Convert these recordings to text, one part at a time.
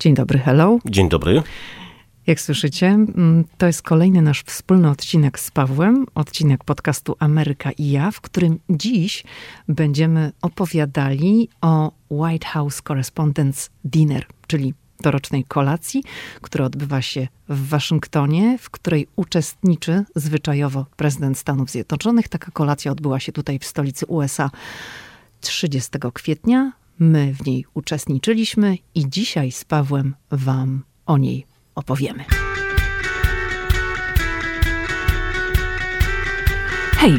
Dzień dobry, hello. Dzień dobry. Jak słyszycie, mm, to jest kolejny nasz wspólny odcinek z Pawłem, odcinek podcastu Ameryka i ja, w którym dziś będziemy opowiadali o White House Correspondents' Dinner, czyli dorocznej kolacji, która odbywa się w Waszyngtonie, w której uczestniczy zwyczajowo prezydent Stanów Zjednoczonych. Taka kolacja odbyła się tutaj w stolicy USA 30 kwietnia. My w niej uczestniczyliśmy i dzisiaj z Pawłem Wam o niej opowiemy. Hej,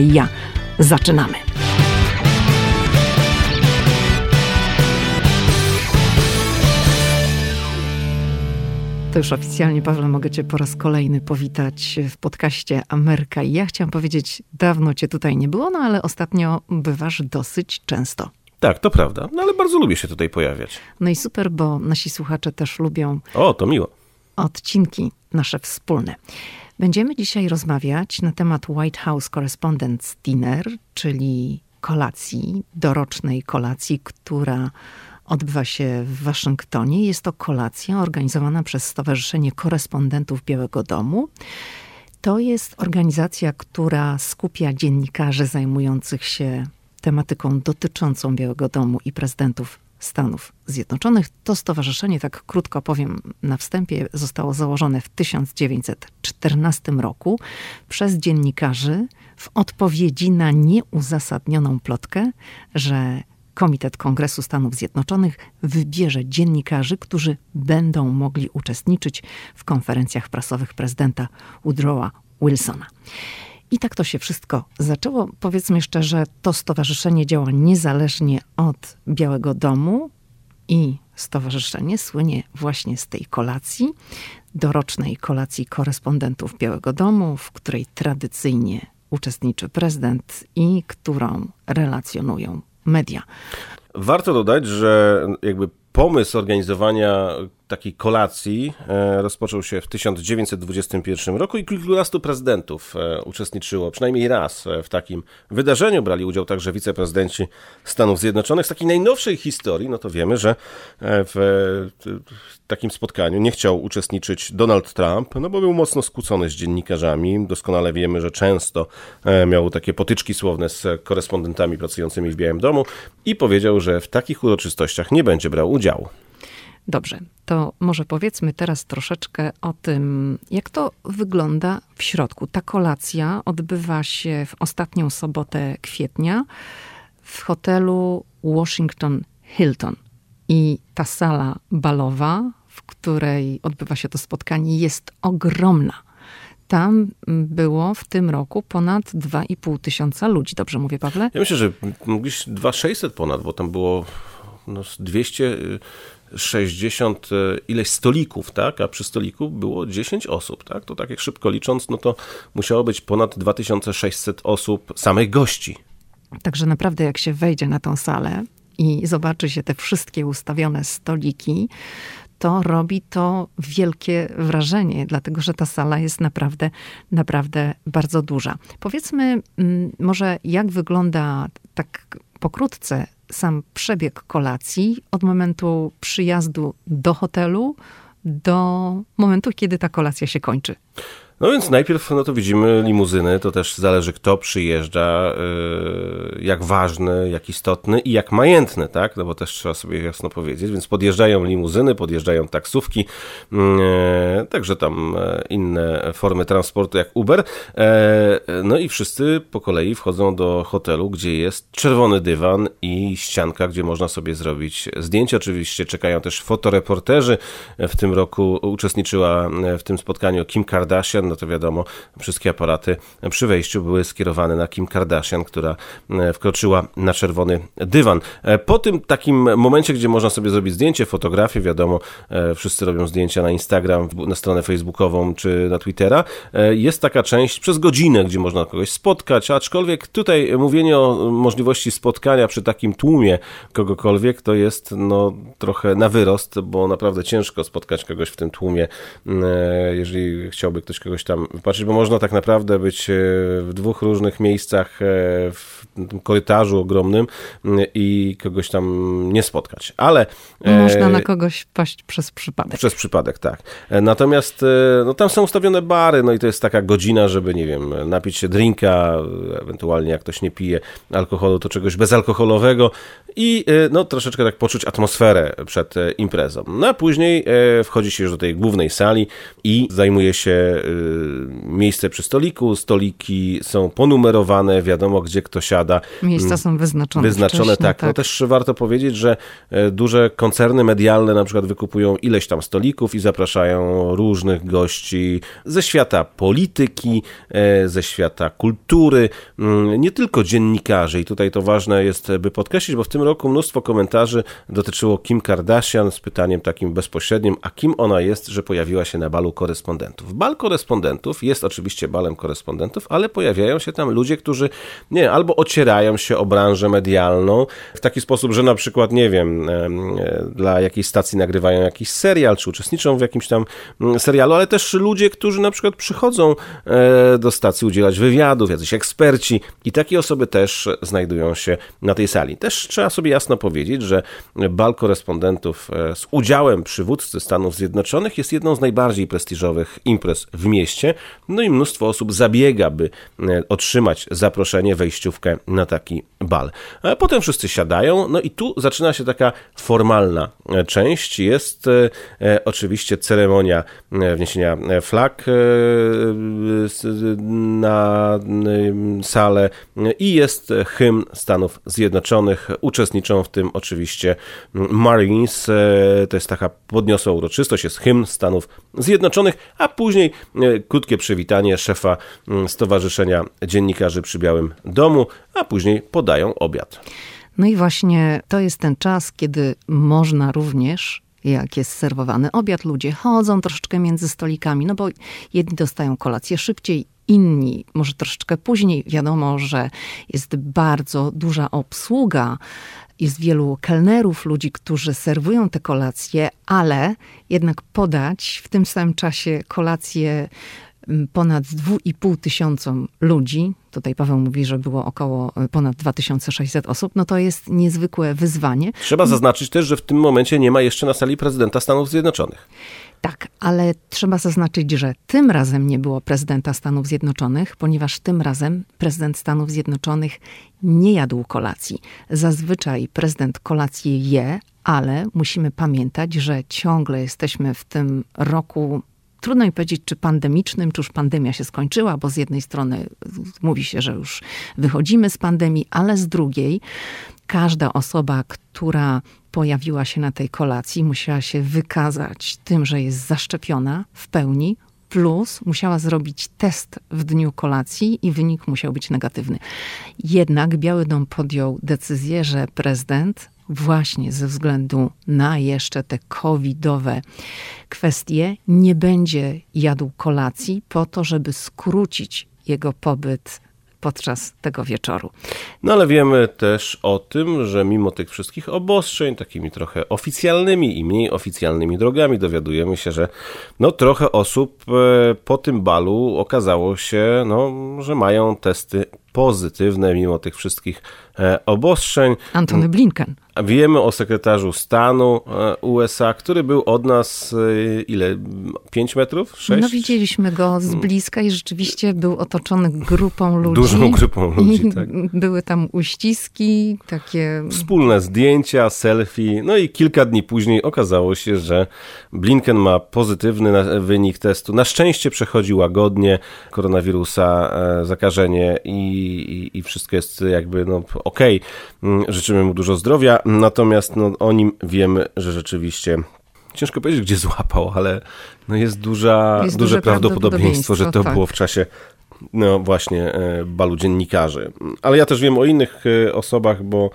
i ja. Zaczynamy. To już oficjalnie, Pawle, mogę Cię po raz kolejny powitać w podcaście Ameryka. I ja chciałam powiedzieć, dawno Cię tutaj nie było, no ale ostatnio bywasz dosyć często. Tak, to prawda, no ale bardzo lubię się tutaj pojawiać. No i super, bo nasi słuchacze też lubią. O, to miło. Odcinki nasze wspólne. Będziemy dzisiaj rozmawiać na temat White House Correspondents' Dinner, czyli kolacji, dorocznej kolacji, która odbywa się w Waszyngtonie. Jest to kolacja organizowana przez Stowarzyszenie Korespondentów Białego Domu. To jest organizacja, która skupia dziennikarzy zajmujących się tematyką dotyczącą Białego Domu i prezydentów Stanów Zjednoczonych. To stowarzyszenie, tak krótko powiem na wstępie, zostało założone w 1914 roku przez dziennikarzy w odpowiedzi na nieuzasadnioną plotkę, że Komitet Kongresu Stanów Zjednoczonych wybierze dziennikarzy, którzy będą mogli uczestniczyć w konferencjach prasowych prezydenta Woodrowa Wilsona. I tak to się wszystko zaczęło. Powiedzmy szczerze, to stowarzyszenie działa niezależnie od Białego Domu i stowarzyszenie słynie właśnie z tej kolacji, dorocznej kolacji korespondentów Białego Domu, w której tradycyjnie uczestniczy prezydent i którą relacjonują media. Warto dodać, że jakby pomysł organizowania takiej kolacji e, rozpoczął się w 1921 roku i kilkunastu prezydentów e, uczestniczyło przynajmniej raz e, w takim wydarzeniu. Brali udział także wiceprezydenci Stanów Zjednoczonych. Z takiej najnowszej historii, no to wiemy, że w takim spotkaniu nie chciał uczestniczyć Donald Trump, no bo był mocno skłócony z dziennikarzami. Doskonale wiemy, że często miał takie potyczki słowne z korespondentami pracującymi w Białym Domu i powiedział, że w takich uroczystościach nie będzie brał udziału. Dobrze, to może powiedzmy teraz troszeczkę o tym, jak to wygląda w środku. Ta kolacja odbywa się w ostatnią sobotę kwietnia w hotelu Washington Hilton. I ta sala balowa, w której odbywa się to spotkanie, jest ogromna. Tam było w tym roku ponad 2,5 tysiąca ludzi. Dobrze mówię, Pawle? Ja myślę, że mogliś 2,600 ponad, bo tam było no, 200 60 e, ileś stolików, tak? A przy stoliku było 10 osób, tak? To tak jak szybko licząc, no to musiało być ponad 2600 osób samych gości. Także naprawdę jak się wejdzie na tą salę i zobaczy się te wszystkie ustawione stoliki, to robi to wielkie wrażenie, dlatego że ta sala jest naprawdę, naprawdę bardzo duża. Powiedzmy mm, może, jak wygląda tak pokrótce sam przebieg kolacji od momentu przyjazdu do hotelu do momentu, kiedy ta kolacja się kończy. No więc najpierw no to widzimy limuzyny, to też zależy kto przyjeżdża, y, jak ważny, jak istotny i jak majętny, tak? No bo też trzeba sobie jasno powiedzieć, więc podjeżdżają limuzyny, podjeżdżają taksówki, y, także tam e, inne formy transportu jak Uber. No i wszyscy po kolei wchodzą do hotelu, gdzie jest czerwony dywan i ścianka, gdzie można sobie zrobić zdjęcia. Oczywiście czekają też fotoreporterzy. W tym roku uczestniczyła w tym spotkaniu Kim Kardashian, no to wiadomo, wszystkie aparaty przy wejściu były skierowane na Kim Kardashian, która wkroczyła na czerwony dywan. Po tym takim momencie, gdzie można sobie zrobić zdjęcie, fotografię, wiadomo, wszyscy robią zdjęcia na Instagram, na stronę facebookową czy na Twittera, jest taka część przez godzinę, gdzie można kogoś spotkać, aczkolwiek tutaj mówienie o możliwości spotkania przy takim tłumie kogokolwiek to jest no, trochę na wyrost, bo naprawdę ciężko spotkać kogoś w tym tłumie, e, jeżeli chciałby ktoś kogoś tam wypatrzeć, bo można tak naprawdę być e, w dwóch różnych miejscach e, w korytarzu ogromnym i kogoś tam nie spotkać. Ale można na kogoś paść przez przypadek. Przez przypadek, tak. Natomiast no, tam są ustawione bary, no i to jest taka godzina, żeby, nie wiem, napić się drinka, ewentualnie jak ktoś nie pije alkoholu, to czegoś bezalkoholowego i no, troszeczkę tak poczuć atmosferę przed imprezą. No a później wchodzi się już do tej głównej sali i zajmuje się miejsce przy stoliku. Stoliki są ponumerowane, wiadomo gdzie kto siada. Miejsca są wyznaczone. Wyznaczone, tak. tak. No też warto powiedzieć, że duże koncerny medialne na przykład wykupują ileś tam stolików i zapraszają różnych gości ze świata polityki, ze świata kultury, nie tylko dziennikarzy. I tutaj to ważne jest, by podkreślić, bo w tym roku mnóstwo komentarzy dotyczyło Kim Kardashian z pytaniem takim bezpośrednim, a kim ona jest, że pojawiła się na balu korespondentów. Bal korespondentów jest oczywiście balem korespondentów, ale pojawiają się tam ludzie, którzy nie, albo ocierają się o branżę medialną w taki sposób, że na przykład, nie wiem, dla jakiejś stacji nagrywają jakiś serial, czy uczestniczą w jakimś tam mm, serialu, ale też ludzie, którzy na przykład przychodzą e, do stacji udzielać wywiadów, jacyś eksperci i takie osoby też znajdują się na tej sali. Też trzeba sobie jasno powiedzieć, że bal korespondentów e, z udziałem przywódcy Stanów Zjednoczonych jest jedną z najbardziej prestiżowych imprez w mieście. No i mnóstwo osób zabiega, by e, otrzymać zaproszenie, wejściówkę na taki bal. A potem wszyscy siadają, no i tu zaczyna się taka formalna e, część. Jest oczywiście ceremonia wniesienia flag na salę i jest hymn Stanów Zjednoczonych. Uczestniczą w tym oczywiście Marines. E, to jest taka podniosła uroczystość, jest hymn Stanów Zjednoczonych, a później e, krótkie przywitanie szefa mm, Stowarzyszenia Dziennikarzy przy Białym Domu, a później podają obiad. No i właśnie to jest ten czas, kiedy można również jak jest serwowany obiad, ludzie chodzą troszeczkę między stolikami, no bo jedni dostają kolację szybciej, inni może troszeczkę później. Wiadomo, że jest bardzo duża obsługa, jest wielu kelnerów, ludzi, którzy serwują te kolacje, ale jednak podać w tym samym czasie kolację ponad 2,5 tysiącom ludzi, tutaj Paweł mówi, że było około y, ponad 2600 osób, no to jest niezwykłe wyzwanie. Trzeba zaznaczyć też, że w tym momencie nie ma jeszcze na sali prezydenta Stanów Zjednoczonych. Tak, ale trzeba zaznaczyć, że tym razem nie było prezydenta Stanów Zjednoczonych, ponieważ tym razem prezydent Stanów Zjednoczonych nie jadł kolacji. Zazwyczaj prezydent kolację je, ale musimy pamiętać, że ciągle jesteśmy w tym roku trudno mi powiedzieć, czy pandemicznym, czy już pandemia się skończyła, bo z jednej strony mówi się, że już wychodzimy z pandemii, ale z drugiej każda osoba, która pojawiła się na tej kolacji, musiała się wykazać tym, że jest zaszczepiona w pełni, plus musiała zrobić test w dniu kolacji i wynik musiał być negatywny. Jednak Biały Dom podjął decyzję, że prezydent właśnie ze względu na jeszcze te covidowe kwestie nie będzie jadł kolacji po to, żeby skrócić jego pobyt podczas tego wieczoru. No ale wiemy też o tym, że mimo tych wszystkich obostrzeń, takimi trochę oficjalnymi i mniej oficjalnymi drogami, dowiadujemy się, że no trochę osób e, po tym balu okazało się, no, że mają testy pozytywne mimo tych wszystkich e, obostrzeń. Antony Blinken. Wiemy o sekretarzu stanu e, USA, który był od nas e, ile? 5 metrów? 6? No widzieliśmy go z bliska i rzeczywiście był otoczony grupą ludzi. Dużą grupą ludzi, tak. Były tam uściski, takie... Wspólne zdjęcia, selfie. No i kilka dni później okazało się, że Blinken ma pozytywny wynik testu. Na szczęście przechodzi łagodnie koronawirusa, zakażenie i i, i wszystko jest jakby no, okej. Okay. Mm, życzymy mu dużo zdrowia, natomiast no, o nim wiemy, że rzeczywiście ciężko powiedzieć, gdzie złapał, ale no jest, duża, jest duże, duże prawdopodobieństwo, że to tak. było w czasie no właśnie e, balu dziennikarzy. Ale ja też wiem o innych e, osobach, bo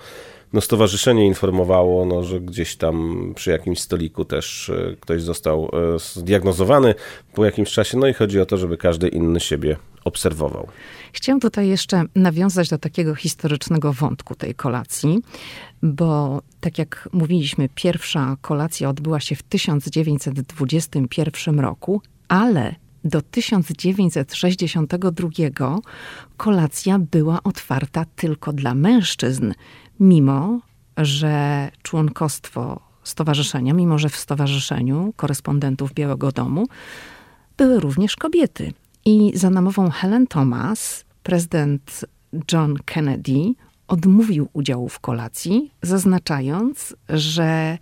no, stowarzyszenie informowało, no, że gdzieś tam przy jakimś stoliku też e, ktoś został zdiagnozowany po jakimś czasie. No i chodzi o to, żeby każdy inny siebie obserwował. Chciałam tutaj jeszcze nawiązać do takiego historycznego wątku tej kolacji, bo tak jak mówiliśmy, pierwsza kolacja odbyła się w 1921 roku, ale do 1962 kolacja była otwarta tylko dla mężczyzn, mimo że członkostwo stowarzyszenia, mimo że w stowarzyszeniu korespondentów Białego Domu były również kobiety. I za namową Helen Thomas prezydent John Kennedy odmówił udziału w kolacji, zaznaczając, że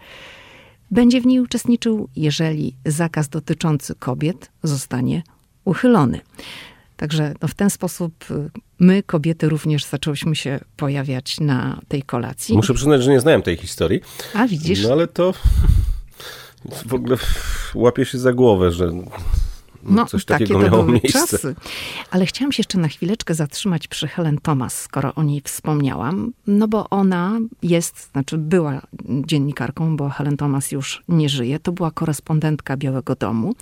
będzie w niej uczestniczył, jeżeli zakaz dotyczący kobiet zostanie uchylony. Także no w ten sposób y, my, kobiety, również zaczęłyśmy się pojawiać na tej kolacji. Muszę przyznać, że nie znałem tej historii. A widzisz? No ale to w ogóle łapie się za głowę, że no, coś takiego miało miejsce. Czasy. Ale chciałam się jeszcze na chwileczkę zatrzymać przy Helen Thomas, skoro o niej wspomniałam, no bo ona jest, znaczy była dziennikarką, bo Helen Thomas już nie żyje. To była korespondentka Białego Domu.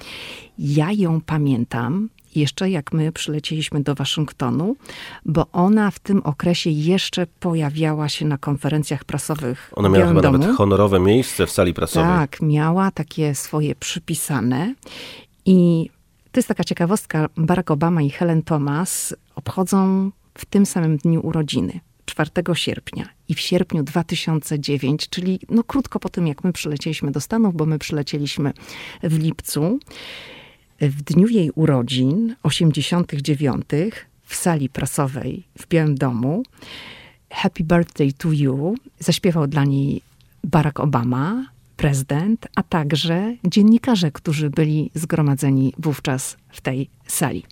Ja ją pamiętam jeszcze jak my przylecieliśmy do Waszyngtonu, bo ona w tym okresie jeszcze pojawiała się na konferencjach prasowych. Ona miała chyba Domu. nawet honorowe miejsce w sali prasowej. Tak, miała takie swoje przypisane. I to jest taka ciekawostka. Barack Obama i Helen Thomas obchodzą w tym samym dniu urodziny. 4 sierpnia i w sierpniu 2009, czyli no krótko po tym, jak my przylecieliśmy do Stanów, bo my przylecieliśmy w lipcu, w dniu jej urodzin, 89, w sali prasowej w Białym Domu, Happy Birthday to You, zaśpiewał dla niej Barack Obama, prezydent, a także dziennikarze, którzy byli zgromadzeni wówczas w tej sali.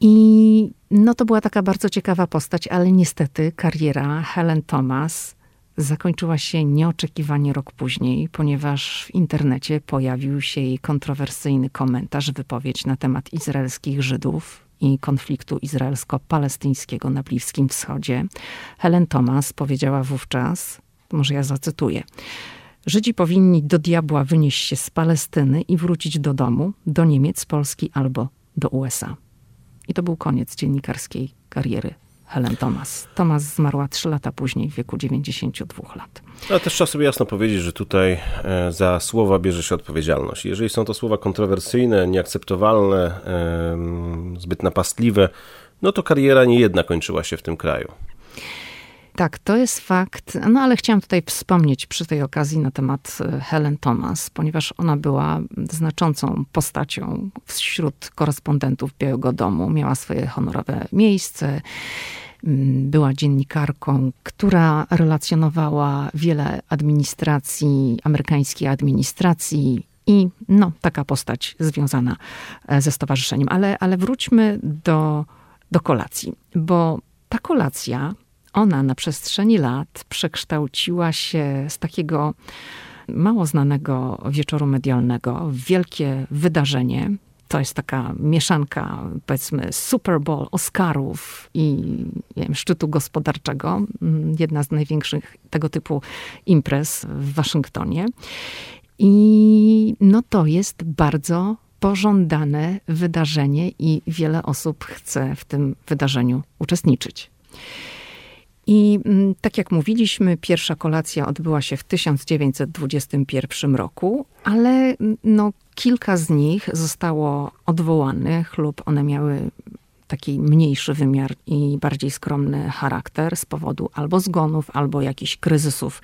I no to była taka bardzo ciekawa postać, ale niestety kariera Helen Thomas zakończyła się nieoczekiwanie rok później, ponieważ w internecie pojawił się jej kontrowersyjny komentarz, wypowiedź na temat izraelskich Żydów i konfliktu izraelsko-palestyńskiego na Bliskim Wschodzie. Helen Thomas powiedziała wówczas, może ja zacytuję, Żydzi powinni do diabła wynieść się z Palestyny i wrócić do domu, do Niemiec, Polski albo do USA. I to był koniec dziennikarskiej kariery Helen Thomas. Thomas zmarła trzy lata później, w wieku 92 lat. Ale też trzeba sobie jasno powiedzieć, że tutaj e, za słowa bierze się odpowiedzialność. Jeżeli są to słowa kontrowersyjne, nieakceptowalne, zbyt napastliwe, no to kariera nie jedna kończyła się w tym kraju. Tak, to jest fakt. No ale chciałam tutaj wspomnieć przy tej okazji na temat e, Helen Thomas, ponieważ ona była znaczącą postacią wśród korespondentów Białego Domu. Miała swoje honorowe miejsce. Mm, była dziennikarką, która relacjonowała wiele administracji, amerykańskiej administracji i no, taka postać związana e, ze stowarzyszeniem. Ale, ale wróćmy do, do kolacji, bo ta kolacja ona na przestrzeni lat przekształciła się z takiego mało znanego wieczoru medialnego w wielkie wydarzenie. To jest taka mieszanka, powiedzmy, Super Bowl, Oscarów i wiem, szczytu gospodarczego. Mm, jedna z największych tego typu imprez w Waszyngtonie. I no to jest bardzo pożądane wydarzenie i wiele osób chce w tym wydarzeniu uczestniczyć. I mm, tak jak mówiliśmy, pierwsza kolacja odbyła się w 1921 roku, ale mm, no, kilka z nich zostało odwołanych lub one miały taki mniejszy wymiar i bardziej skromny charakter z powodu albo zgonów, albo jakichś kryzysów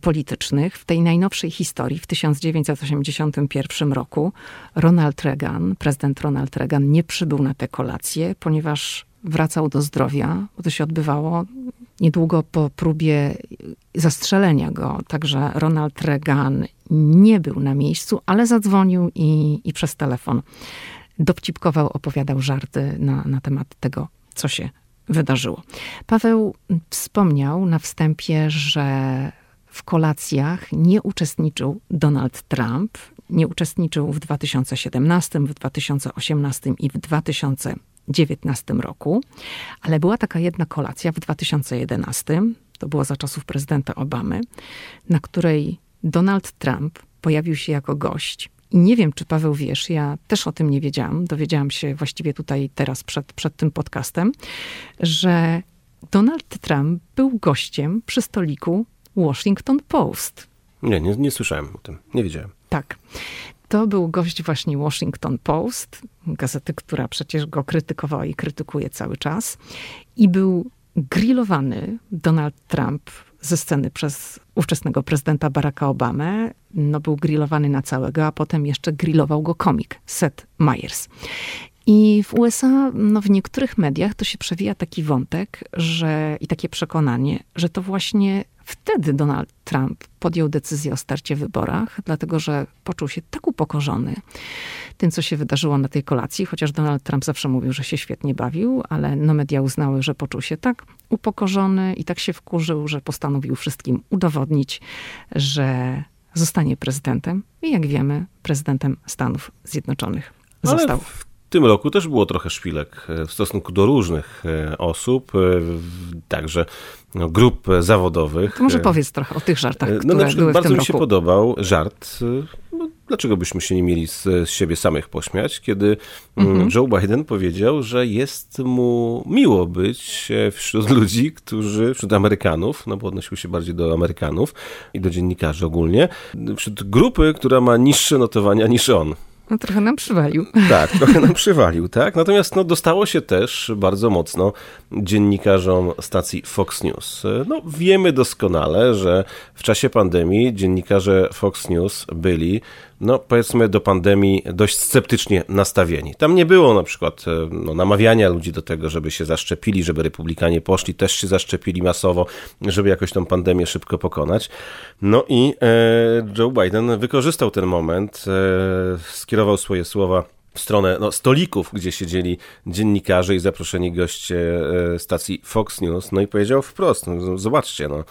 politycznych. W tej najnowszej historii, w 1981 roku, Ronald Reagan, prezydent Ronald Reagan, nie przybył na tę kolację, ponieważ wracał do zdrowia, bo to się odbywało niedługo po próbie zastrzelenia go. Także Ronald Reagan nie był na miejscu, ale zadzwonił i, i przez telefon dowcipkował, opowiadał żarty na, na temat tego, co się wydarzyło. Paweł wspomniał na wstępie, że w kolacjach nie uczestniczył Donald Trump, nie uczestniczył w 2017, w 2018 i w 2019 roku, ale była taka jedna kolacja w 2011, to było za czasów prezydenta Obamy, na której Donald Trump pojawił się jako gość. I nie wiem, czy Paweł wiesz, ja też o tym nie wiedziałam. Dowiedziałam się właściwie tutaj teraz przed, przed tym podcastem, że Donald Trump był gościem przy stoliku Washington Post. Nie, nie, nie słyszałem o tym, nie wiedziałem. Tak. To był gość właśnie Washington Post, gazety, która przecież go krytykowała i krytykuje cały czas. I był grillowany Donald Trump ze sceny przez ówczesnego prezydenta Baracka Obamę. No, był grillowany na całego, a potem jeszcze grillował go komik Seth Meyers. I w USA, no w niektórych mediach to się przewija taki wątek, że i takie przekonanie, że to właśnie wtedy Donald Trump podjął decyzję o starcie w wyborach, dlatego że poczuł się tak upokorzony tym, co się wydarzyło na tej kolacji, chociaż Donald Trump zawsze mówił, że się świetnie bawił, ale no media uznały, że poczuł się tak upokorzony i tak się wkurzył, że postanowił wszystkim udowodnić, że zostanie prezydentem i jak wiemy, prezydentem Stanów Zjednoczonych został. Ale w tym roku też było trochę szpilek e, w stosunku do różnych e, osób, e, także no, grup zawodowych. To może powiedz trochę o tych żartach, no, które na przykład były bardzo w tym mi się roku. podobał żart, no, dlaczego byśmy się nie mieli z, z siebie samych pośmiać, kiedy mm, mhm. Joe Biden powiedział, że jest mu miło być wśród ludzi, którzy, wśród Amerykanów, no bo odnosił się bardziej do Amerykanów i do dziennikarzy ogólnie, wśród grupy, która ma niższe notowania niż on. No, trochę nam przywalił. Tak, trochę nam przywalił, tak. Natomiast no, dostało się też bardzo mocno dziennikarzom stacji Fox News. No, wiemy doskonale, że w czasie pandemii dziennikarze Fox News byli no powiedzmy do pandemii dość sceptycznie nastawieni. Tam nie było na przykład no, namawiania ludzi do tego, żeby się zaszczepili, żeby republikanie poszli, też się zaszczepili masowo, żeby jakoś tą pandemię szybko pokonać. No i e, Joe Biden wykorzystał ten moment, e, skierował swoje słowa w stronę no, stolików, gdzie siedzieli dziennikarze i zaproszeni goście e, stacji Fox News, no i powiedział wprost, no, zobaczcie, no,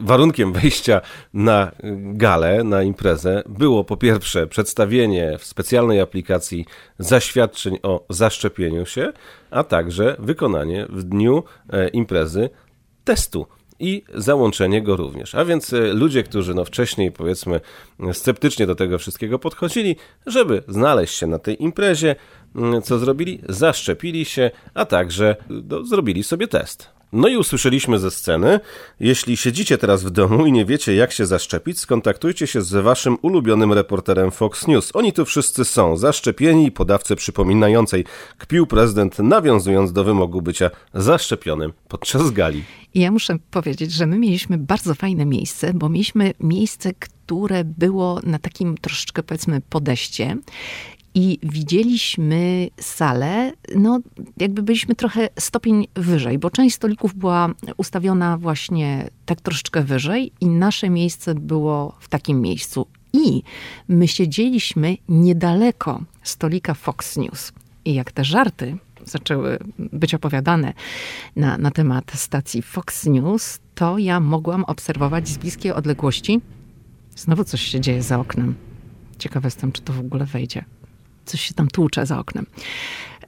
warunkiem wejścia na galę, na imprezę było po pierwsze przedstawienie w specjalnej aplikacji zaświadczeń o zaszczepieniu się, a także wykonanie w dniu e, imprezy testu i załączenie go również. A więc ludzie, którzy no wcześniej powiedzmy sceptycznie do tego wszystkiego podchodzili, żeby znaleźć się na tej imprezie, co zrobili? Zaszczepili się, a także no, zrobili sobie test. No i usłyszeliśmy ze sceny, jeśli siedzicie teraz w domu i nie wiecie jak się zaszczepić, skontaktujcie się z waszym ulubionym reporterem Fox News. Oni tu wszyscy są, zaszczepieni i podawcy przypominającej kpił prezydent, nawiązując do wymogu bycia zaszczepionym podczas gali. Ja muszę powiedzieć, że my mieliśmy bardzo fajne miejsce, bo mieliśmy miejsce, które było na takim troszeczkę powiedzmy podeście i widzieliśmy salę, no jakby byliśmy trochę stopień wyżej, bo część stolików była ustawiona właśnie tak troszeczkę wyżej i nasze miejsce było w takim miejscu. I my siedzieliśmy niedaleko stolika Fox News. I jak te żarty zaczęły być opowiadane na, na temat stacji Fox News, to ja mogłam obserwować z bliskiej odległości. Znowu coś się dzieje za oknem. Ciekawa jestem, czy to w ogóle wejdzie coś się tam tłucze za oknem.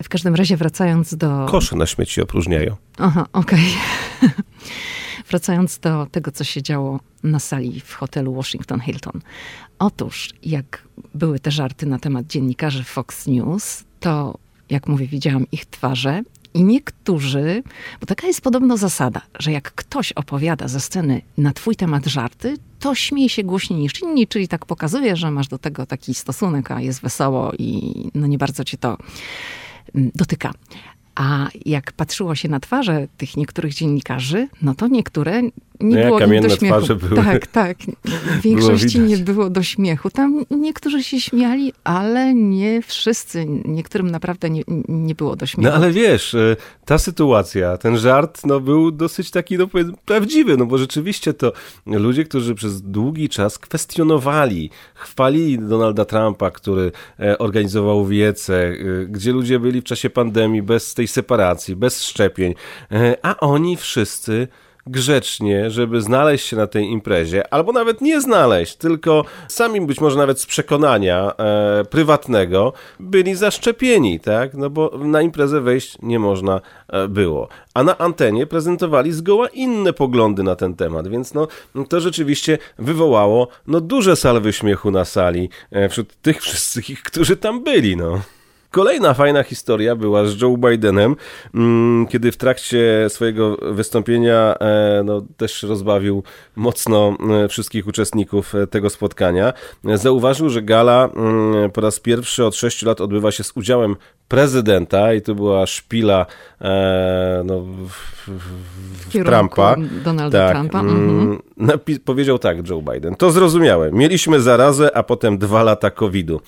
W każdym razie wracając do... Kosze na śmieci opróżniają. Aha, okej. Okay. wracając do tego, co się działo na sali w hotelu Washington Hilton. Otóż, jak były te żarty na temat dziennikarzy Fox News, to, jak mówię, widziałam ich twarze i niektórzy, bo taka jest podobno zasada, że jak ktoś opowiada ze sceny na twój temat żarty, to śmieje się głośniej niż inni, czyli tak pokazuje, że masz do tego taki stosunek, a jest wesoło i no nie bardzo cię to dotyka. A jak patrzyło się na twarze tych niektórych dziennikarzy, no to niektóre nie no było kamienne do śmiechu. twarze były. Tak, tak. W większości nie było do śmiechu. Tam niektórzy się śmiali, ale nie wszyscy. Niektórym naprawdę nie, nie było do śmiechu. No ale wiesz, ta sytuacja, ten żart no, był dosyć taki no, prawdziwy, no bo rzeczywiście to ludzie, którzy przez długi czas kwestionowali, chwalili Donalda Trumpa, który organizował wiece, gdzie ludzie byli w czasie pandemii bez tej separacji, bez szczepień, a oni wszyscy grzecznie, żeby znaleźć się na tej imprezie, albo nawet nie znaleźć, tylko sami być może nawet z przekonania e, prywatnego byli zaszczepieni, tak? No bo na imprezę wejść nie można e, było. A na antenie prezentowali zgoła inne poglądy na ten temat, więc no, to rzeczywiście wywołało no, duże salwy śmiechu na sali e, wśród tych wszystkich, którzy tam byli, no. Kolejna fajna historia była z Joe Bidenem, mm, kiedy w trakcie swojego wystąpienia e, no, też rozbawił mocno e, wszystkich uczestników e, tego spotkania. Zauważył, że gala mm, po raz pierwszy od sześciu lat odbywa się z udziałem prezydenta i to była szpila no, w, w, w Trumpa. Donalda tak, Trumpa. Mhm. powiedział tak Joe Biden. To zrozumiałe. Mieliśmy zarazę, a potem dwa lata COVID-u.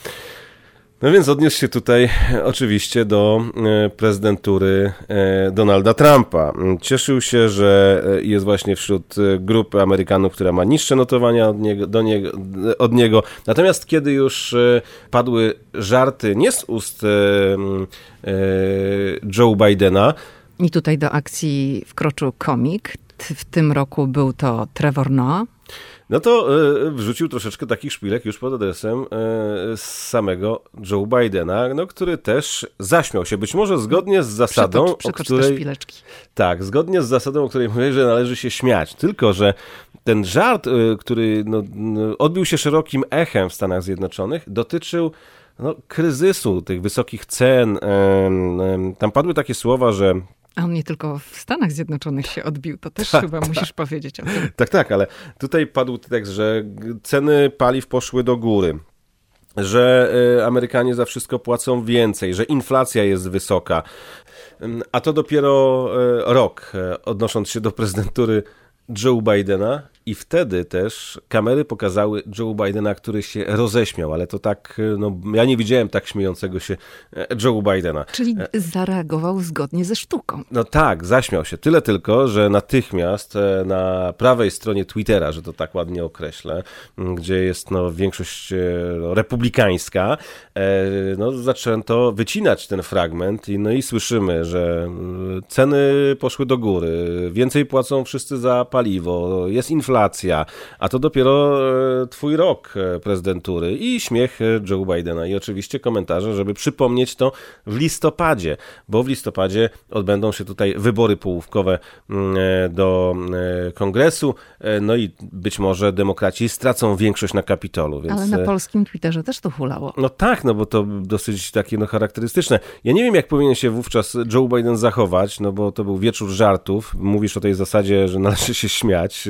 No więc odniósł się tutaj oczywiście do e, prezydentury e, Donalda Trumpa. Cieszył się, że e, jest właśnie wśród grupy Amerykanów, która ma niższe notowania od niego, do niego, od niego. Natomiast kiedy już padły żarty nie z ust Joe Bidena, i tutaj do akcji wkroczył komik. W tym roku był to Trevor Noah no to e, wrzucił troszeczkę takich szpilek już pod adresem e, samego Joe Bidena, no, który też zaśmiał się, być może zgodnie z zasadą, przepacz, przepacz o której... Tak, zgodnie z zasadą, o której mówię, że należy się śmiać. Tylko, że ten żart, e, który no, odbił się szerokim echem w Stanach Zjednoczonych, dotyczył no, kryzysu tych wysokich cen. Tam padły takie słowa, że a on nie tylko w Stanach Zjednoczonych się odbił, to też tak, chyba tak. musisz powiedzieć o tym. Tak, tak, ale tutaj padł tekst, że ceny paliw poszły do góry że e, Amerykanie za wszystko płacą więcej, że inflacja jest wysoka. A to dopiero e, rok, e, odnosząc się do prezydentury Joe Bidena, i wtedy też kamery pokazały Joe Bidena, który się roześmiał, ale to tak, no ja nie widziałem tak śmiejącego się e, Joe Bidena. Czyli e, zareagował zgodnie ze sztuką. No tak, zaśmiał się. Tyle tylko, że natychmiast e, na prawej stronie Twittera, że to tak ładnie określę, gdzie jest no, większość no, republikańska, no, zaczęto wycinać ten fragment i, no i słyszymy, że ceny poszły do góry, więcej płacą wszyscy za paliwo, jest inflacja, inflacja, a to dopiero e, twój rok e, prezydentury i śmiech e, Joe Bidena i oczywiście komentarze, żeby przypomnieć to w listopadzie, bo w listopadzie odbędą się tutaj wybory połówkowe mm, do kongresu, no i być może demokraci stracą większość na Kapitolu. Więc... Ale na polskim Twitterze też to hulało. No tak, no bo to dosyć takie no, charakterystyczne. Ja nie wiem, jak powinien się wówczas Joe Biden zachować, no bo to był wieczór żartów. Mówisz o tej zasadzie, że należy się śmiać.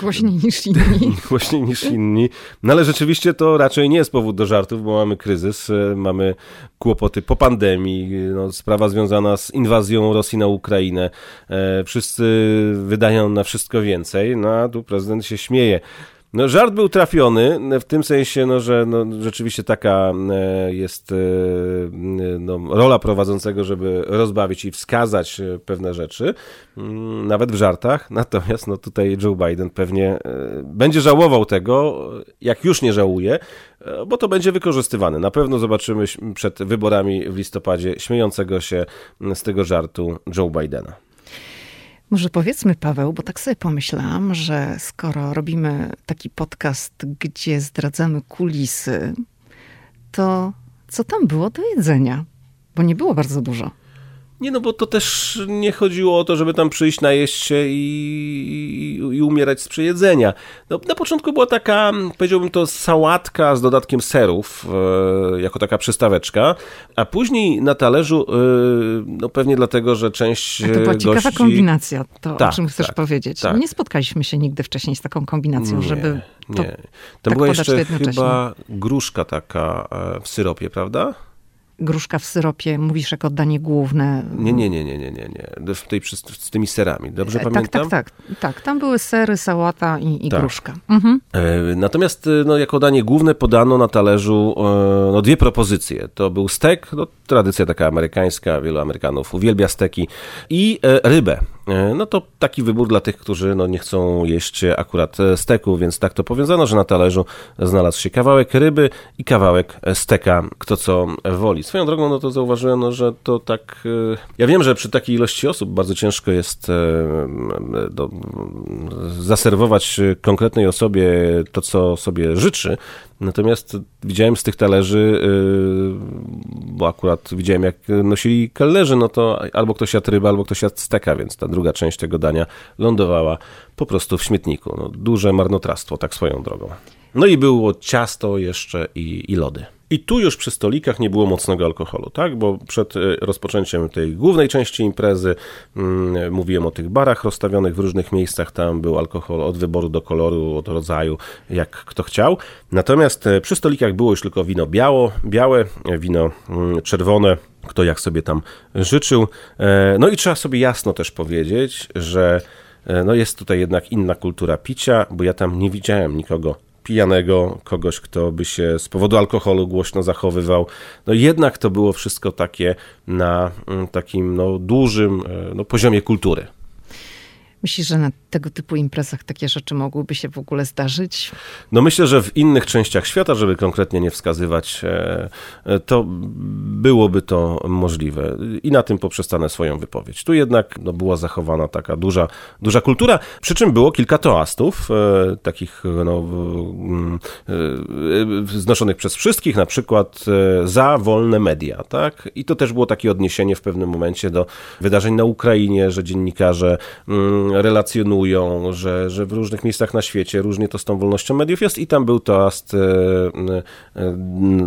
Głośniej niż inni. Głośniej niż inni. No ale rzeczywiście to raczej nie jest powód do żartów, bo mamy kryzys, e, mamy kłopoty po pandemii, no, sprawa związana z inwazją Rosji na Ukrainę. E, wszyscy wydają na wszystko więcej, no a tu prezydent się śmieje. No, żart był trafiony, w tym sensie, no, że no, rzeczywiście taka e, jest e, no, rola prowadzącego, żeby rozbawić i wskazać e, pewne rzeczy, mm, nawet w żartach. Natomiast no, tutaj Joe Biden pewnie będzie żałował tego, jak już nie żałuje, bo to będzie wykorzystywane. Na pewno zobaczymy przed wyborami w listopadzie śmiejącego się z tego żartu Joe Bidena. Może powiedzmy, Paweł, bo tak sobie pomyślałam, że skoro robimy taki podcast, gdzie zdradzamy kulisy, to co tam było do jedzenia? Bo nie było bardzo dużo. Nie, no bo to też nie chodziło o to, żeby tam przyjść, najeść się i, i, i umierać z przejedzenia. No, na początku była taka, powiedziałbym to, sałatka z dodatkiem serów, e, jako taka przystaweczka, a później na talerzu, e, no pewnie dlatego, że część a To była ciekawa kombinacja, to tak, o czym chcesz tak, powiedzieć. Tak. Nie spotkaliśmy się nigdy wcześniej z taką kombinacją, nie, żeby to, nie. To tak była jeszcze chyba gruszka taka e, w syropie, prawda? Gruszka w syropie, mówisz jako danie główne. Nie, nie, nie, nie, nie, nie, nie. W tej, z tymi serami, dobrze tak, pamiętam? Tak, tak, tak. Tam były sery, sałata i, i tak. gruszka. Mhm. E, natomiast no, jako danie główne podano na talerzu e, no, dwie propozycje. To był stek, no, tradycja taka amerykańska, wielu Amerykanów uwielbia steki, i e, rybę. E, no to taki wybór dla tych, którzy no, nie chcą jeść akurat e, steku, więc tak to powiązano, że na talerzu znalazł się kawałek ryby i kawałek steka, kto co woli. Swoją drogą, no to zauważyłem, no, że to tak... Ja wiem, że przy takiej ilości osób bardzo ciężko jest do, zaserwować konkretnej osobie to, co sobie życzy, Natomiast widziałem z tych talerzy, y, bo akurat widziałem jak nosili kelnerzy, no to albo ktoś jadł rybę, albo ktoś jadł steka, więc ta druga część tego dania lądowała po prostu w śmietniku. No, duże marnotrawstwo, tak swoją drogą. No i było ciasto jeszcze i, i lody. I tu już przy stolikach nie było mocnego alkoholu, tak? Bo przed e, rozpoczęciem tej głównej części imprezy mm, mówiłem o tych barach rozstawionych w różnych miejscach. Tam był alkohol od wyboru do koloru, od rodzaju, jak kto chciał. Natomiast e, przy stolikach było już tylko wino biało, białe, wino mm, czerwone, kto jak sobie tam życzył. E, no i trzeba sobie jasno też powiedzieć, że no jest tutaj jednak inna kultura picia, bo ja tam nie widziałem nikogo pijanego, kogoś, kto by się z powodu alkoholu głośno zachowywał. No jednak to było wszystko takie na mm, takim no, dużym e, no, poziomie kultury. Myślisz, że na tego typu imprezach takie rzeczy mogłyby się w ogóle zdarzyć? No myślę, że w innych częściach świata, żeby konkretnie nie wskazywać, e, e, to byłoby to możliwe. I na tym poprzestanę swoją wypowiedź. Tu jednak no, była zachowana taka duża, duża kultura, przy czym było kilka toastów, e, takich no, mm, znoszonych przez wszystkich, na przykład za wolne media. Tak? I to też było takie odniesienie w pewnym momencie do wydarzeń na Ukrainie, że dziennikarze mm, relacjonują, że, że w różnych miejscach na świecie różnie to z tą wolnością mediów jest i tam był toast e, e,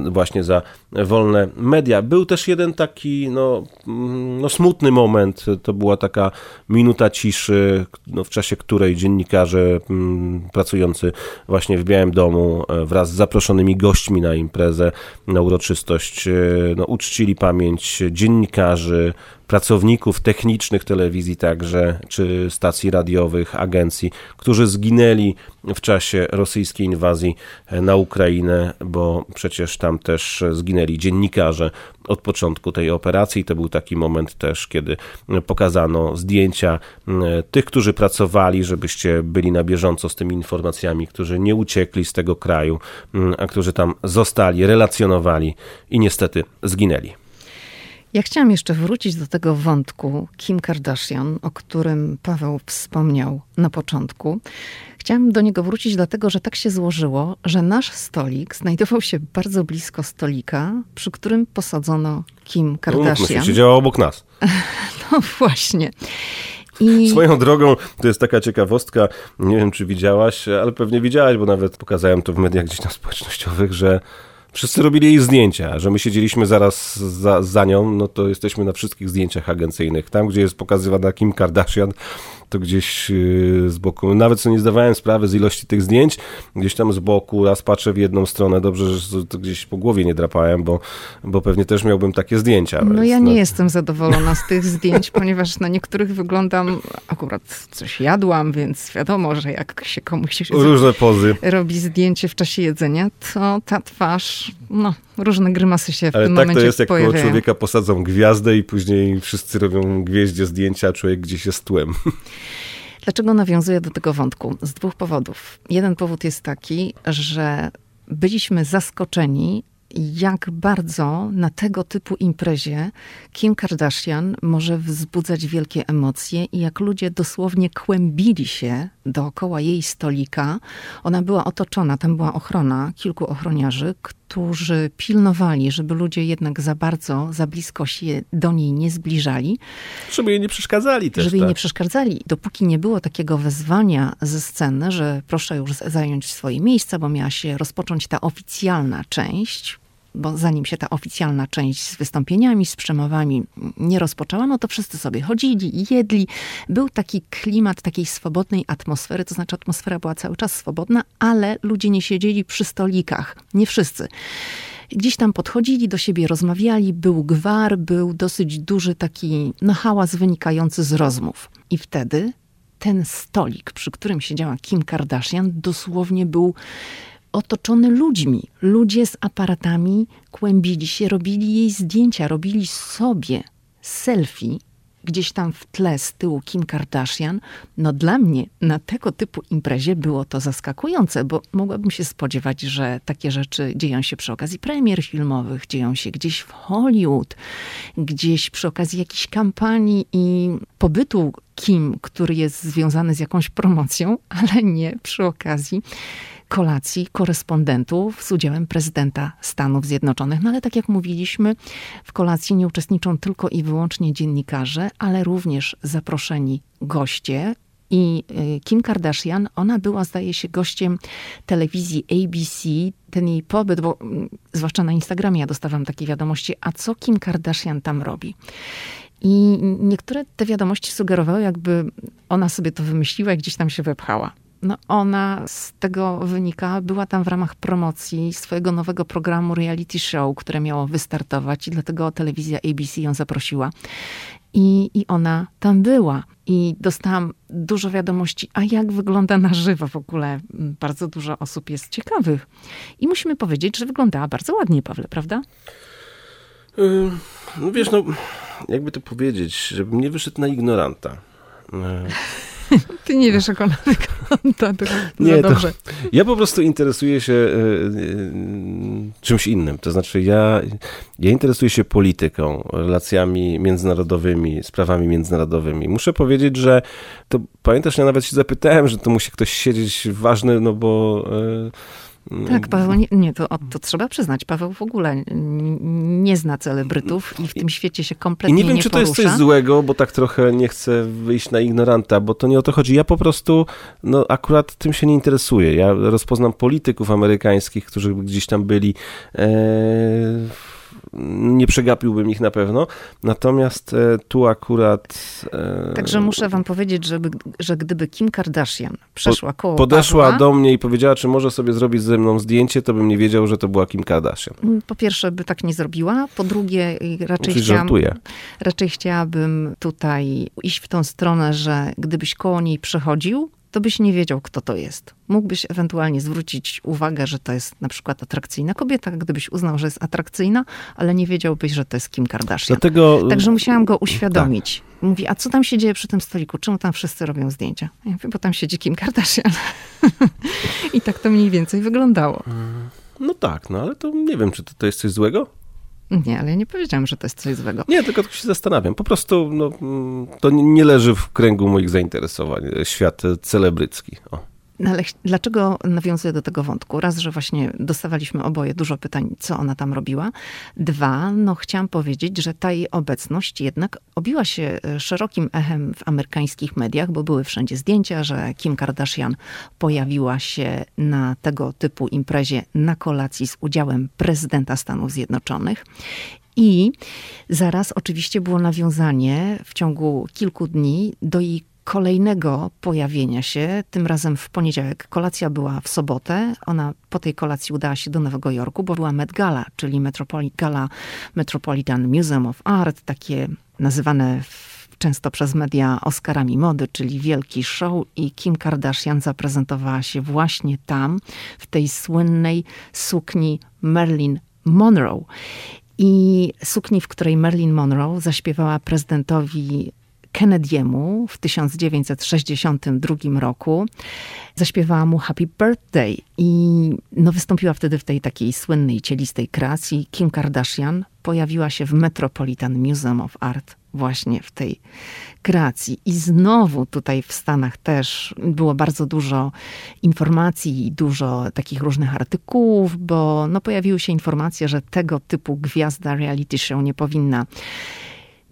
właśnie za wolne media. Był też jeden taki no, mm, no smutny moment, to była taka minuta ciszy, no, w czasie której dziennikarze mm, pracujący właśnie w Białym Domu e, wraz z zaproszonymi gośćmi na imprezę, na uroczystość, no, uczcili pamięć dziennikarzy, pracowników technicznych telewizji także, czy stacji radiowych, agencji, którzy zginęli w czasie rosyjskiej inwazji na Ukrainę, bo przecież tam też zginęli dziennikarze od początku tej operacji. To był taki moment też, kiedy pokazano zdjęcia tych, którzy pracowali, żebyście byli na bieżąco z tymi informacjami, którzy nie uciekli z tego kraju, a którzy tam zostali, relacjonowali i niestety zginęli. Ja chciałam jeszcze wrócić do tego wątku Kim Kardashian, o którym Paweł wspomniał na początku. Chciałam do niego wrócić, dlatego że tak się złożyło, że nasz stolik znajdował się bardzo blisko stolika, przy którym posadzono Kim Kardashian. No, siedziała obok nas. no właśnie. I... Swoją drogą, to jest taka ciekawostka, nie wiem czy widziałaś, ale pewnie widziałaś, bo nawet pokazałem to w mediach gdzieś tam społecznościowych, że Wszyscy robili jej zdjęcia, że my siedzieliśmy zaraz za, za nią, no to jesteśmy na wszystkich zdjęciach agencyjnych. Tam, gdzie jest pokazywana Kim Kardashian, to gdzieś y, z boku, nawet sobie nie zdawałem sprawy z ilości tych zdjęć, gdzieś tam z boku, raz patrzę w jedną stronę, dobrze, że to gdzieś po głowie nie drapałem, bo, bo pewnie też miałbym takie zdjęcia. No ja nie no... jestem zadowolona z tych zdjęć, ponieważ na niektórych wyglądam, akurat coś jadłam, więc wiadomo, że jak się komuś się Różne pozy. robi zdjęcie w czasie jedzenia, to ta twarz, no różne grymasy się w Ale tym tak momencie to jest, jak pojawiają. koło człowieka posadzą gwiazdę i później wszyscy robią gwieździe zdjęcia, a człowiek gdzieś jest tłem. Dlaczego nawiązuję do tego wątku? Z dwóch powodów. Jeden powód jest taki, że byliśmy zaskoczeni, jak bardzo na tego typu imprezie Kim Kardashian może wzbudzać wielkie emocje i jak ludzie dosłownie kłębili się dookoła jej stolika. Ona była otoczona, tam była ochrona, kilku ochroniarzy, którzy pilnowali, żeby ludzie jednak za bardzo, za blisko się do niej nie zbliżali. Żeby jej nie przeszkadzali też. Żeby tak. jej nie przeszkadzali. Dopóki nie było takiego wezwania ze sceny, że proszę już zająć swoje miejsca, bo miała się rozpocząć ta oficjalna część, bo zanim się ta oficjalna część z wystąpieniami, z przemowami nie rozpoczęła, no to wszyscy sobie chodzili, jedli. Był taki klimat takiej swobodnej atmosfery, to znaczy atmosfera była cały czas swobodna, ale ludzie nie siedzieli przy stolikach. Nie wszyscy gdzieś tam podchodzili do siebie, rozmawiali, był gwar, był dosyć duży taki no, hałas wynikający z rozmów. I wtedy ten stolik, przy którym siedziała Kim Kardashian, dosłownie był otoczony ludźmi. Ludzie z aparatami kłębili się, robili jej zdjęcia, robili sobie selfie gdzieś tam w tle z tyłu Kim Kardashian, no dla mnie na tego typu imprezie było to zaskakujące, bo mogłabym się spodziewać, że takie rzeczy dzieją się przy okazji premier filmowych, dzieją się gdzieś w Hollywood, gdzieś przy okazji jakiejś kampanii i pobytu Kim, który jest związany z jakąś promocją, ale nie przy okazji kolacji korespondentów z udziałem prezydenta Stanów Zjednoczonych. No ale tak jak mówiliśmy, w kolacji nie uczestniczą tylko i wyłącznie dziennikarze, ale również zaproszeni goście. I y, Kim Kardashian, ona była, zdaje się, gościem telewizji ABC. Ten jej pobyt, bo mm, zwłaszcza na Instagramie ja dostawałam takie wiadomości, a co Kim Kardashian tam robi? I niektóre te wiadomości sugerowały, jakby ona sobie to wymyśliła i gdzieś tam się wepchała. No ona z tego wynika, była tam w ramach promocji swojego nowego programu reality show, które miało wystartować i dlatego telewizja ABC ją zaprosiła. I, I ona tam była. I dostałam dużo wiadomości, a jak wygląda na żywo w ogóle. Bardzo dużo osób jest ciekawych. I musimy powiedzieć, że wyglądała bardzo ładnie, Pawle, prawda? No wiesz, no, jakby to powiedzieć, żebym nie wyszedł na ignoranta. Ty nie wiesz, jak ona wygląda. nie, dobrze. To, ja po prostu interesuję się y, y, czymś innym. To znaczy, ja, ja interesuję się polityką, relacjami międzynarodowymi, sprawami międzynarodowymi. Muszę powiedzieć, że to pamiętasz, ja nawet się zapytałem, że to musi ktoś siedzieć ważny, no bo. Y, tak, Paweł, nie, nie to, to trzeba przyznać. Paweł w ogóle nie zna celebrytów i w tym świecie się kompletnie nie I nie wiem, nie czy porusza. to jest coś złego, bo tak trochę nie chcę wyjść na ignoranta, bo to nie o to chodzi. Ja po prostu, no akurat tym się nie interesuję. Ja rozpoznam polityków amerykańskich, którzy gdzieś tam byli e, nie przegapiłbym ich na pewno. Natomiast e, tu akurat. E, Także muszę wam powiedzieć, żeby, że gdyby Kim Kardashian przeszła koło. Podeszła Pawła, do mnie i powiedziała, czy może sobie zrobić ze mną zdjęcie, to bym nie wiedział, że to była Kim Kardashian. Mm, po pierwsze, by tak nie zrobiła. Po drugie, raczej, chciałam, raczej chciałabym tutaj iść w tą stronę, że gdybyś koło niej przechodził, to byś nie wiedział, kto to jest. Mógłbyś ewentualnie zwrócić uwagę, że to jest na przykład atrakcyjna kobieta, gdybyś uznał, że jest atrakcyjna, ale nie wiedziałbyś, że to jest Kim Kardashian. Dlatego... Także musiałam go uświadomić. Tak. Mówi, a co tam się dzieje przy tym stoliku? Czemu tam wszyscy robią zdjęcia? Ja mówię, bo tam siedzi Kim Kardashian. I tak to mniej więcej wyglądało. No tak, no ale to nie wiem, czy to, to jest coś złego? Nie, ale ja nie powiedziałam, że to jest coś złego. Nie, tylko się zastanawiam. Po prostu no, to nie leży w kręgu moich zainteresowań. Świat celebrycki. O. No ale dlaczego nawiązuję do tego wątku? Raz, że właśnie dostawaliśmy oboje dużo pytań, co ona tam robiła. Dwa, no chciałam powiedzieć, że ta jej obecność jednak obiła się e, szerokim echem w amerykańskich mediach, bo były wszędzie zdjęcia, że Kim Kardashian pojawiła się na tego typu imprezie na kolacji z udziałem prezydenta Stanów Zjednoczonych. I zaraz oczywiście było nawiązanie w ciągu kilku dni do jej kolejnego pojawienia się, tym razem w poniedziałek. Kolacja była w sobotę. Ona po tej kolacji udała się do Nowego Jorku, bo była Met Gala, czyli Metropoli Gala Metropolitan Museum of Art, takie nazywane często przez media Oscarami mody, czyli wielki show i Kim Kardashian zaprezentowała się właśnie tam, w tej słynnej sukni Marilyn Monroe. I sukni, w której Marilyn Monroe zaśpiewała prezydentowi Kennedy'emu w 1962 roku. Zaśpiewała mu Happy Birthday i no, wystąpiła wtedy w tej takiej słynnej, cielistej kreacji. Kim Kardashian pojawiła się w Metropolitan Museum of Art właśnie w tej kreacji. I znowu tutaj w Stanach też było bardzo dużo informacji i dużo takich różnych artykułów, bo no pojawiły się informacje, że tego typu gwiazda reality show nie powinna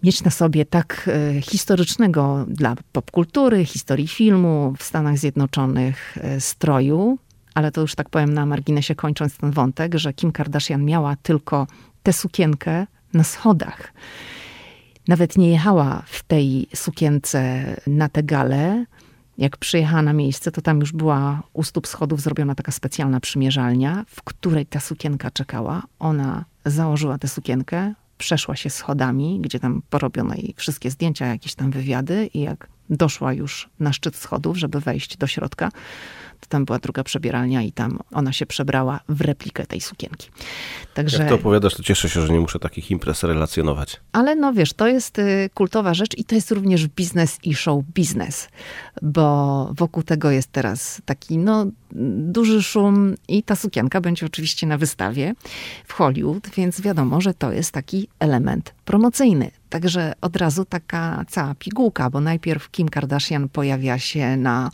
mieć na sobie tak e, historycznego dla popkultury, historii filmu w Stanach Zjednoczonych e, stroju, ale to już tak powiem na marginesie kończąc ten wątek, że Kim Kardashian miała tylko tę sukienkę na schodach. Nawet nie jechała w tej sukience na tę galę. Jak przyjechała na miejsce, to tam już była u stóp schodów zrobiona taka specjalna przymierzalnia, w której ta sukienka czekała. Ona założyła tę sukienkę, przeszła się schodami, gdzie tam porobiono jej wszystkie zdjęcia, jakieś tam wywiady i jak doszła już na szczyt schodów, żeby wejść do środka, to tam była druga przebieralnia i tam ona się przebrała w replikę tej sukienki. Także... Jak to opowiadasz, to cieszę się, że nie muszę takich imprez relacjonować. Ale no wiesz, to jest y, kultowa rzecz i to jest również biznes i show biznes, bo wokół tego jest teraz taki no duży szum i ta sukienka będzie oczywiście na wystawie w Hollywood, więc wiadomo, że to jest taki element promocyjny. Także od razu taka cała pigułka, bo najpierw Kim Kardashian pojawia się na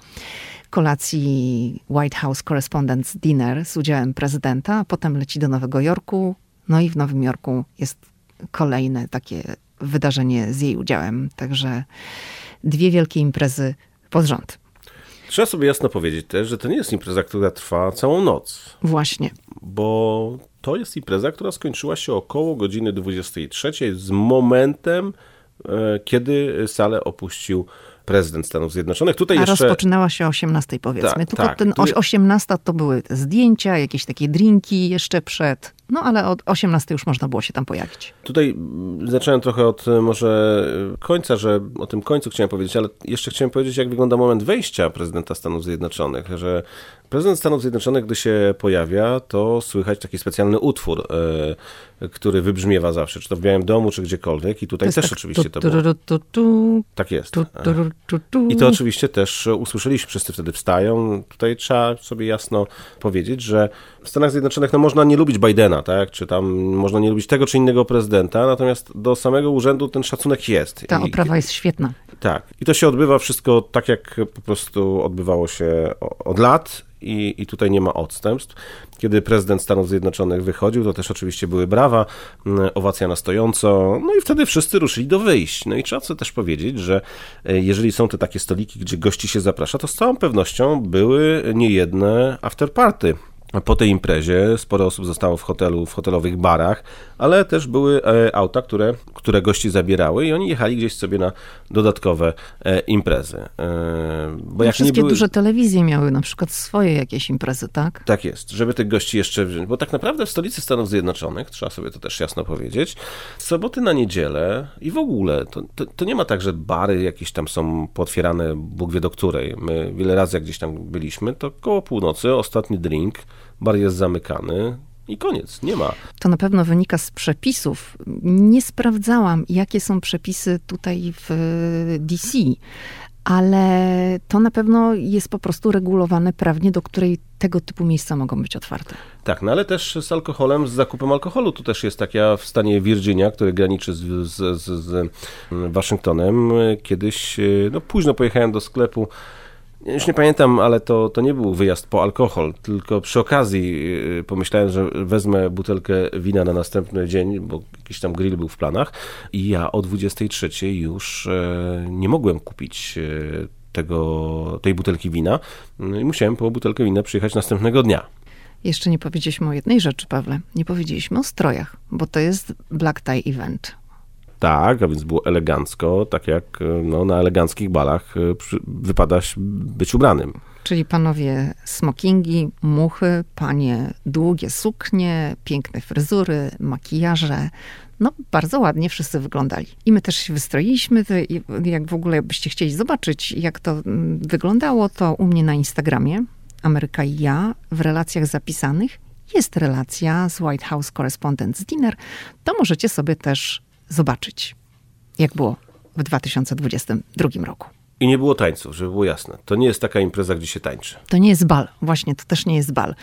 kolacji White House Correspondents' Dinner z udziałem prezydenta, a potem leci do Nowego Jorku. No i w Nowym Jorku jest kolejne takie wydarzenie z jej udziałem. Także dwie wielkie imprezy pod rząd. Trzeba sobie jasno powiedzieć też, że to nie jest impreza, która trwa całą noc. Właśnie. Bo to jest impreza, która skończyła się około godziny 23 z momentem, e, kiedy salę opuścił prezydent Stanów Zjednoczonych. Tutaj A jeszcze... rozpoczynała się o 18 powiedzmy. Tak, Tylko tak. ten 18 to były zdjęcia, jakieś takie drinki jeszcze przed. No ale od 18 już można było się tam pojawić. Tutaj zacząłem trochę od e, może końca, że o tym końcu chciałem powiedzieć, ale jeszcze chciałem powiedzieć, jak wygląda moment wejścia prezydenta Stanów Zjednoczonych, że prezydent Stanów Zjednoczonych, gdy się pojawia, to słychać taki specjalny utwór, e, który wybrzmiewa zawsze, czy to w Białym Domu, czy gdziekolwiek i tutaj też tak oczywiście to było. Tak jest. I to oczywiście też usłyszeliśmy, wszyscy wtedy wstają. Tutaj trzeba sobie jasno powiedzieć, że w Stanach Zjednoczonych no, można nie lubić Bidena, tak? czy tam można nie lubić tego czy innego prezydenta, natomiast do samego urzędu ten szacunek jest. Ta I, oprawa jest świetna. Tak. I to się odbywa wszystko tak, jak po prostu odbywało się od lat i, i tutaj nie ma odstępstw. Kiedy prezydent Stanów Zjednoczonych wychodził, to też oczywiście były brawa, mm, owacja na stojąco, no i wtedy wszyscy ruszyli do wyjść. No i trzeba sobie też powiedzieć, że e, jeżeli są te takie stoliki, gdzie gości się zaprasza, to z całą pewnością były niejedne afterparty po tej imprezie sporo osób zostało w hotelu, w hotelowych barach, ale też były e, auta, które, które gości zabierały i oni jechali gdzieś sobie na dodatkowe e, imprezy. E, bo jak wszystkie były... duże telewizje miały na przykład swoje jakieś imprezy, tak? Tak jest, żeby tych gości jeszcze wziąć, bo tak naprawdę w stolicy Stanów Zjednoczonych, trzeba sobie to też jasno powiedzieć, soboty na niedzielę i w ogóle, to, to, to nie ma tak, że bary jakieś tam są potwierane, Bóg wie do której. My wiele razy jak gdzieś tam byliśmy, to koło północy ostatni drink, bar jest zamykany, i koniec, nie ma. To na pewno wynika z przepisów. Nie sprawdzałam, jakie są przepisy tutaj w DC, ale to na pewno jest po prostu regulowane prawnie, do której tego typu miejsca mogą być otwarte. Tak, no ale też z alkoholem, z zakupem alkoholu. Tu też jest tak, ja w stanie Virginia, który graniczy z, z, z, z Waszyngtonem, kiedyś, no późno pojechałem do sklepu już nie pamiętam, ale to, to nie był wyjazd po alkohol, tylko przy okazji y, pomyślałem, że wezmę butelkę wina na następny dzień, bo jakiś tam grill był w planach i ja o 23 już e, nie mogłem kupić e, tego, tej butelki wina i musiałem po butelkę wina przyjechać następnego dnia. Jeszcze nie powiedzieliśmy o jednej rzeczy, Pawle. Nie powiedzieliśmy o strojach, bo to jest Black Tie Event. Tak, a więc było elegancko, tak jak no, na eleganckich balach e, wypada być ubranym. Czyli panowie smokingi, muchy, panie długie suknie, piękne fryzury, makijaże. No, bardzo ładnie wszyscy wyglądali. I my też się wystroiliśmy. Jak w ogóle byście chcieli zobaczyć, jak to mm, wyglądało, to u mnie na Instagramie, Ameryka i ja, w relacjach zapisanych, jest relacja z White House Correspondents Dinner. To możecie sobie też zobaczyć, jak było w 2022 roku. I nie było tańców, żeby było jasne. To nie jest taka impreza, gdzie się tańczy. To nie jest bal. Właśnie, to też nie jest bal.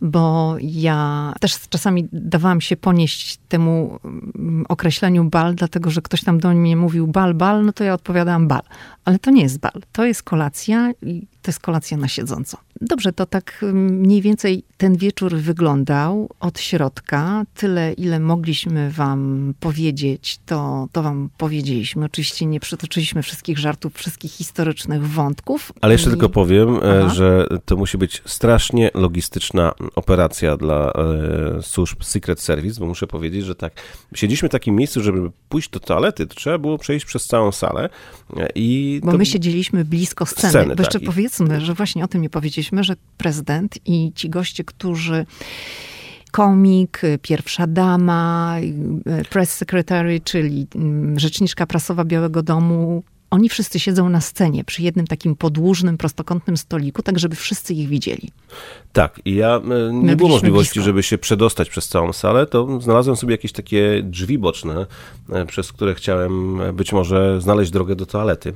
Bo ja też czasami dawałam się ponieść temu mm, określeniu bal, dlatego że ktoś tam do mnie mówił bal, bal, no to ja odpowiadałam bal. Ale to nie jest bal. To jest kolacja i to jest kolacja na siedząco. Dobrze, to tak mm, mniej więcej ten wieczór wyglądał od środka. Tyle, ile mogliśmy wam powiedzieć, to, to wam powiedzieliśmy. Oczywiście nie przytoczyliśmy wszystkich żartów, wszystkich historycznych wątków. Ale jeszcze I... tylko powiem, e, Aha. że to musi być strasznie logistyczna operacja dla e, służb Secret Service, bo muszę powiedzieć, że tak, siedzieliśmy w takim miejscu, żeby pójść do toalety, to trzeba było przejść przez całą salę e, i... Bo my siedzieliśmy blisko sceny. sceny bo jeszcze tak. powiedzmy, że właśnie o tym nie powiedzieliśmy, że prezydent i ci goście, którzy komik, pierwsza dama, press secretary, czyli mm, rzeczniczka prasowa Białego Domu, oni wszyscy siedzą na scenie przy jednym takim podłużnym, prostokątnym stoliku, tak żeby wszyscy ich widzieli. Tak, i ja e, nie My było możliwości, blisko. żeby się przedostać przez całą salę, to znalazłem sobie jakieś takie drzwi boczne, e, przez które chciałem e, być może znaleźć drogę do toalety.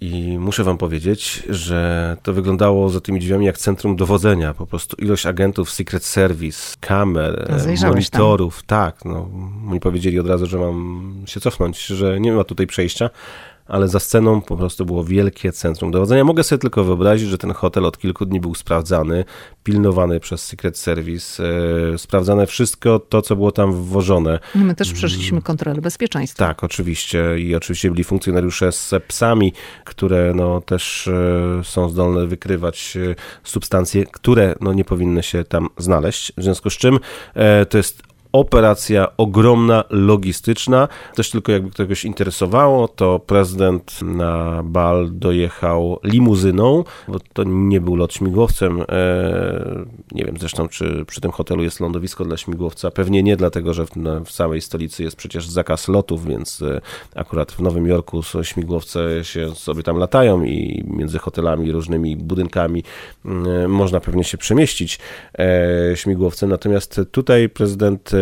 I muszę wam powiedzieć, że to wyglądało za tymi drzwiami jak centrum dowodzenia. Po prostu ilość agentów Secret Service, kamer, e, zajrzałeś tam? monitorów. Tak, no, mi powiedzieli od razu, że mam się cofnąć, że nie ma tutaj przejścia. Ale za sceną po prostu było wielkie centrum dowodzenia. Mogę sobie tylko wyobrazić, że ten hotel od kilku dni był sprawdzany, pilnowany przez Secret Service, e, sprawdzane wszystko to, co było tam wwożone. My też przeszliśmy kontrolę bezpieczeństwa. Tak, oczywiście. I oczywiście byli funkcjonariusze z psami, które no, też e, są zdolne wykrywać e, substancje, które no, nie powinny się tam znaleźć. W związku z czym to jest operacja ogromna, logistyczna. Też tylko jakby kogoś interesowało, to prezydent na bal dojechał limuzyną, bo to nie był lot śmigłowcem. E, Nie wiem zresztą, czy przy tym hotelu jest lądowisko dla śmigłowca. Pewnie nie, dlatego że w, całej stolicy jest przecież zakaz lotów, więc e, akurat w Nowym Jorku śmigłowce się sobie tam latają i między hotelami różnymi budynkami mm, można pewnie się przemieścić e, śmigłowcem. Natomiast tutaj prezydent e,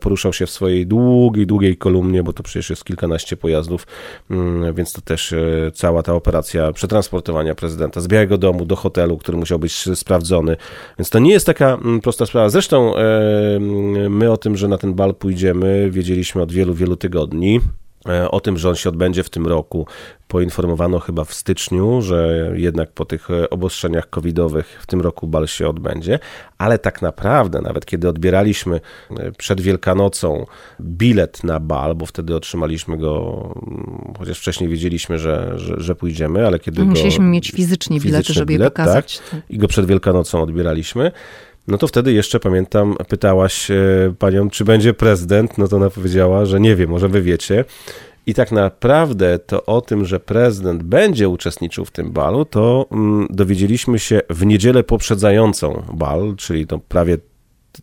poruszał się w swojej długiej, długiej kolumnie, bo to przecież jest kilkanaście pojazdów, mm, więc to też e, cała ta operacja przetransportowania prezydenta z Białego Domu do hotelu, który musiał być sprawdzony. Więc to nie jest taka mm, prosta sprawa. Zresztą e, mm, my o tym, że na ten bal pójdziemy, wiedzieliśmy od wielu, wielu tygodni. E, O tym, że on się odbędzie w tym roku, poinformowano chyba w styczniu, że jednak po tych e, obostrzeniach covidowych w tym roku bal się odbędzie, ale tak naprawdę, nawet kiedy odbieraliśmy e, przed Wielkanocą bilet na bal, bo wtedy otrzymaliśmy go, mm, chociaż wcześniej wiedzieliśmy, że, że, że pójdziemy, ale kiedy Musieliśmy go, mieć fizycznie bilety, żeby je bilet, pokazać. Tak, I go przed Wielkanocą odbieraliśmy. No to wtedy jeszcze pamiętam, pytałaś e, panią, czy będzie prezydent. No to ona powiedziała, że nie wie, może wy wiecie. I tak naprawdę to o tym, że prezydent będzie uczestniczył w tym balu, to mm, dowiedzieliśmy się w niedzielę poprzedzającą bal, czyli to prawie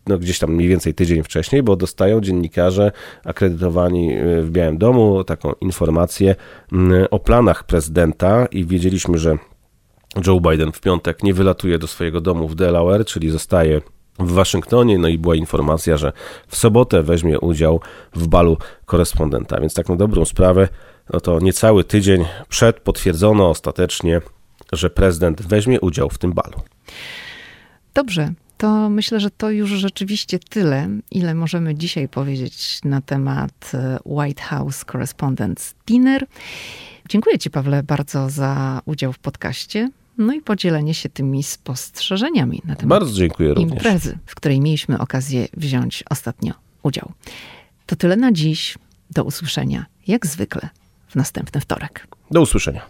no, gdzieś tam mniej więcej tydzień wcześniej, bo dostają dziennikarze akredytowani y, w Białym Domu taką informację mm, o planach prezydenta i wiedzieliśmy, że Joe Biden w piątek nie wylatuje do swojego domu w Delaware, czyli zostaje w Waszyngtonie, no i była informacja, że w sobotę weźmie udział w balu korespondenta. Więc tak na dobrą sprawę, no to niecały tydzień przed potwierdzono ostatecznie, że prezydent weźmie udział w tym balu. Dobrze, to myślę, że to już rzeczywiście tyle, ile możemy dzisiaj powiedzieć na temat e, White House Correspondents Dinner. Dziękuję Ci, Pawle, bardzo za udział w podcaście. No i podzielenie się tymi spostrzeżeniami na temat Bardzo dziękuję również. imprezy, w której mieliśmy okazję wziąć ostatnio udział. To tyle na dziś. Do usłyszenia, jak zwykle, w następny wtorek. Do usłyszenia.